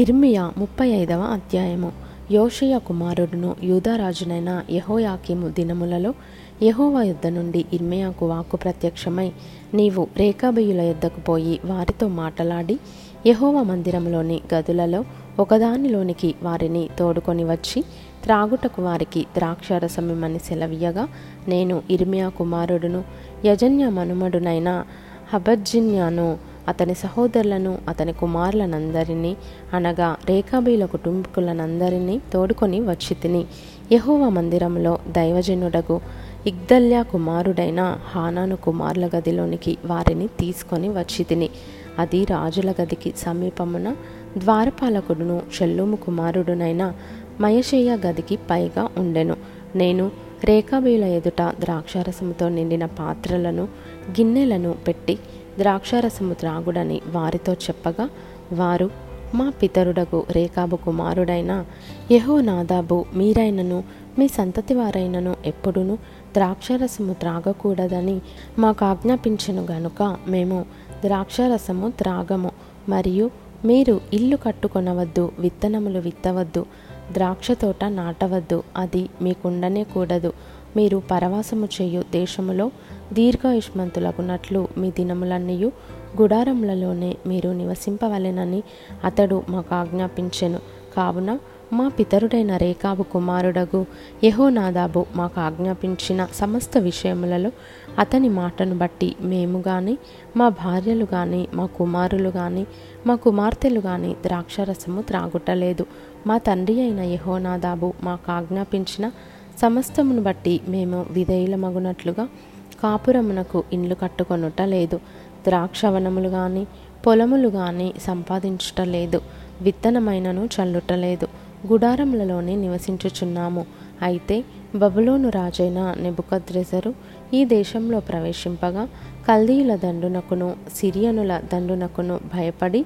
ఇర్మియా ముప్పై ఐదవ అధ్యాయము. యోషయ కుమారుడును యూదారాజునైన యహోయాకిము దినములలో యహోవా యుద్ధ నుండి ఇర్మియాకు వాక్కు ప్రత్యక్షమై నీవు రేకాబియుల యుద్ధకు పోయి వారితో మాటలాడి యహోవా మందిరంలోని గదులలో ఒకదానిలోనికి వారిని తోడుకొని వచ్చి త్రాగుటకు వారికి ద్రాక్షారసమిమ్మని సెలవీయగా నేను ఇర్మియా కుమారుడును యజన్య మనుమడునైన హబజ్జిన్యాను అతని సహోదరులను అతని కుమారులనందరినీ అనగా రేఖాబీల కుటుంబకులనందరినీ తోడుకొని వచ్చి తిని. యహోవ మందిరంలో దైవజనుడగు ఇగ్దల్యా కుమారుడైన హానాను కుమారుల గదిలోనికి వారిని తీసుకొని వచ్చి తిని. అది రాజుల గదికి సమీపమున ద్వారపాలకుడును చెల్లుము కుమారుడునైన మయషేయ గదికి పైగా ఉండెను. నేను రేఖాబీల ఎదుట ద్రాక్షారసముతో నిండిన పాత్రలను గిన్నెలను పెట్టి ద్రాక్షారసము త్రాగుడని వారితో చెప్పగా వారు మా పితరుడకు రేకాబు కుమారుడైన యహోనాదాబు మీరైనను మీ సంతతి వారైనను ఎప్పుడును ద్రాక్షారసము త్రాగకూడదని మాకు ఆజ్ఞాపించను గనుక మేము ద్రాక్షారసము త్రాగము. మరియు మీరు ఇల్లు కట్టుకొనవద్దు విత్తనములు విత్తవద్దు ద్రాక్ష తోట నాటవద్దు. అది మీకుండనే కూడదు. మీరు పరవాసము చేయు దేశములో దీర్ఘాయుష్మంతులగునట్లు మీ దినములన్నీయు గుడారములలోనే మీరు నివసింపవలెనని అతడు మాకు ఆజ్ఞాపించెను. కావున మా పితరుడైన రేకాబు కుమారుడగు యహోనాదాబు మాకు ఆజ్ఞాపించిన సమస్త విషయములలో అతని మాటను బట్టి మేము కానీ మా భార్యలు కానీ మా కుమారులు కానీ మా కుమార్తెలు కానీ ద్రాక్షరసము త్రాగుటలేదు. మా తండ్రి అయిన యహోనాదాబు మాకు ఆజ్ఞాపించిన సమస్తమును బట్టి మేము విధేయులమగునట్లుగా కాపురమునకు ఇండ్లు కట్టుకొనుట లేదు. ద్రాక్షవనములు కానీ పొలములు కానీ సంపాదించుట లేదు. విత్తనమైనను చల్లుటలేదు గుడారములలోనే నివసించుచున్నాము. అయితే బబులోను రాజైన నెబుకద్రెజరు ఈ దేశంలో ప్రవేశింపగా కల్దీయుల దండునకును సిరియనుల దండునకును భయపడి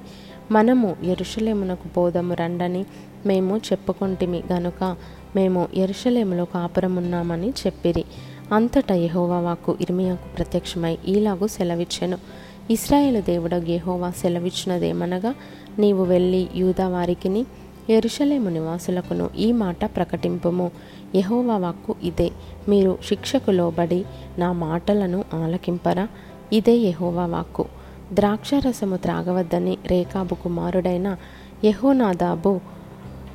మనము ఎరుషలేమునకు పోదము రండని మేము చెప్పుకొంటిమి గనుక మేము ఎరుషలేములో కాపురమున్నామని చెప్పిరి. అంతటా యహోవాకు వాక్కు ఇర్మియాకు ప్రత్యక్షమై ఈలాగు సెలవిచ్చెను. ఇస్రాయేలు దేవుడు యెహోవా సెలవిచ్చినదేమనగా నీవు వెళ్ళి యూదా వారికిని ఎరుషలేము నివాసులకును ఈ మాట ప్రకటింపుము. యహోవా వాక్కు ఇదే మీరు శిక్షకు లోబడి నా మాటలను ఆలకింపరా? ఇదే యహోవా వాక్కు. ద్రాక్షారసము త్రాగవద్దని రేకాబు కుమారుడైన యహోనాదాబు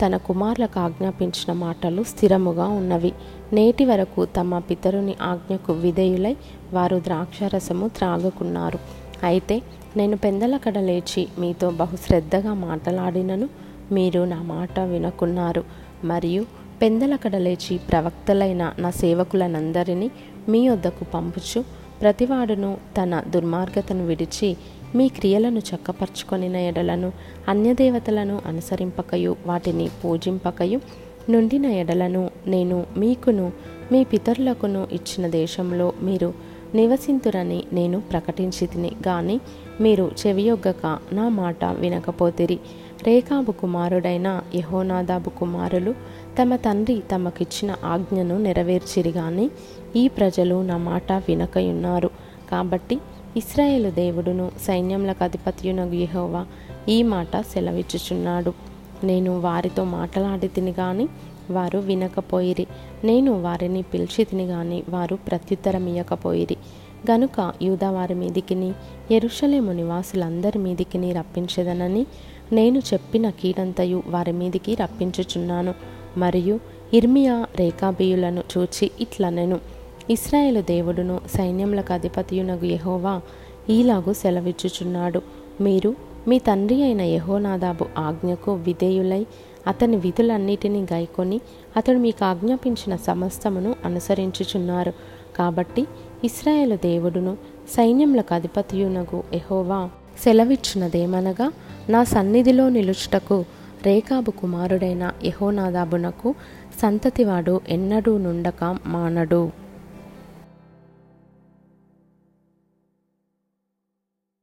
తన కుమారులకు ఆజ్ఞాపించిన మాటలు స్థిరముగా ఉన్నవి. నేటి వరకు తమ పితరుని ఆజ్ఞకు విధేయులై వారు ద్రాక్షరసము త్రాగుకున్నారు. అయితే నేను పెందలకడ లేచి మీతో బహుశ్రద్ధగా మాట్లాడినను మీరు నా మాట వినకున్నారు. మరియు పెందలకడ లేచి ప్రవక్తలైన నా సేవకులనందరినీ మీ వద్దకు పంపుచు ప్రతివాడును తన దుర్మార్గతను విడిచి మీ క్రియలను చక్కపరుచుకొనిన ఎడలను అన్యదేవతలను అనుసరింపకయు వాటిని పూజింపకయు. నుండిన ఎడలను నేను మీకును మీ పితరులకును ఇచ్చిన దేశంలో మీరు నివసింతురని నేను ప్రకటించి తిని గాని మీరు చెవియొగ్గక నా మాట వినకపోతిరి. రేఖాబు కుమారుడైన యహోనాదాబు కుమారులు తమ తండ్రి తమకిచ్చిన ఆజ్ఞను నెరవేర్చిరి గాని ఈ ప్రజలు నా మాట వినకయున్నారు. కాబట్టి ఇస్రాయేలు దేవుడును సైన్యములకు అధిపత్యునగు యహోవా ఈ మాట సెలవిచ్చుచున్నాడు. నేను వారితో మాట్లాడి తిని గాని వారు వినకపోయిరి. నేను వారిని పిలిచి తిని గాని వారు ప్రత్యుత్తరం ఇయ్యకపోయిరి. గనుక యూదా వారి మీదికిని ఎరుషలేము నివాసులందరి మీదికిని రప్పించదనని నేను చెప్పిన కీడంతయు వారి మీదికి రప్పించుచున్నాను. మరియు ఇర్మియా రేఖాబియులను చూచి ఇట్లనెను. ఇస్రాయేలు దేవుడును సైన్యములకు అధిపతియునగు యహోవా ఈలాగు సెలవిచ్చుచున్నాడు. మీరు మీ తండ్రి అయిన యహోనాదాబు ఆజ్ఞకు విధేయులై అతని విధులన్నిటినీ గైకొని అతడు మీకు ఆజ్ఞాపించిన సమస్తమును అనుసరించుచున్నారు. కాబట్టి ఇస్రాయేలు దేవుడును సైన్యములకు అధిపతియునగు ఎహోవా సెలవిచ్చినదేమనగా నా సన్నిధిలో నిలుచుటకు రేఖాబు కుమారుడైన యహోనాదాబునకు సంతతివాడు ఎన్నడూ నుండక మానడు.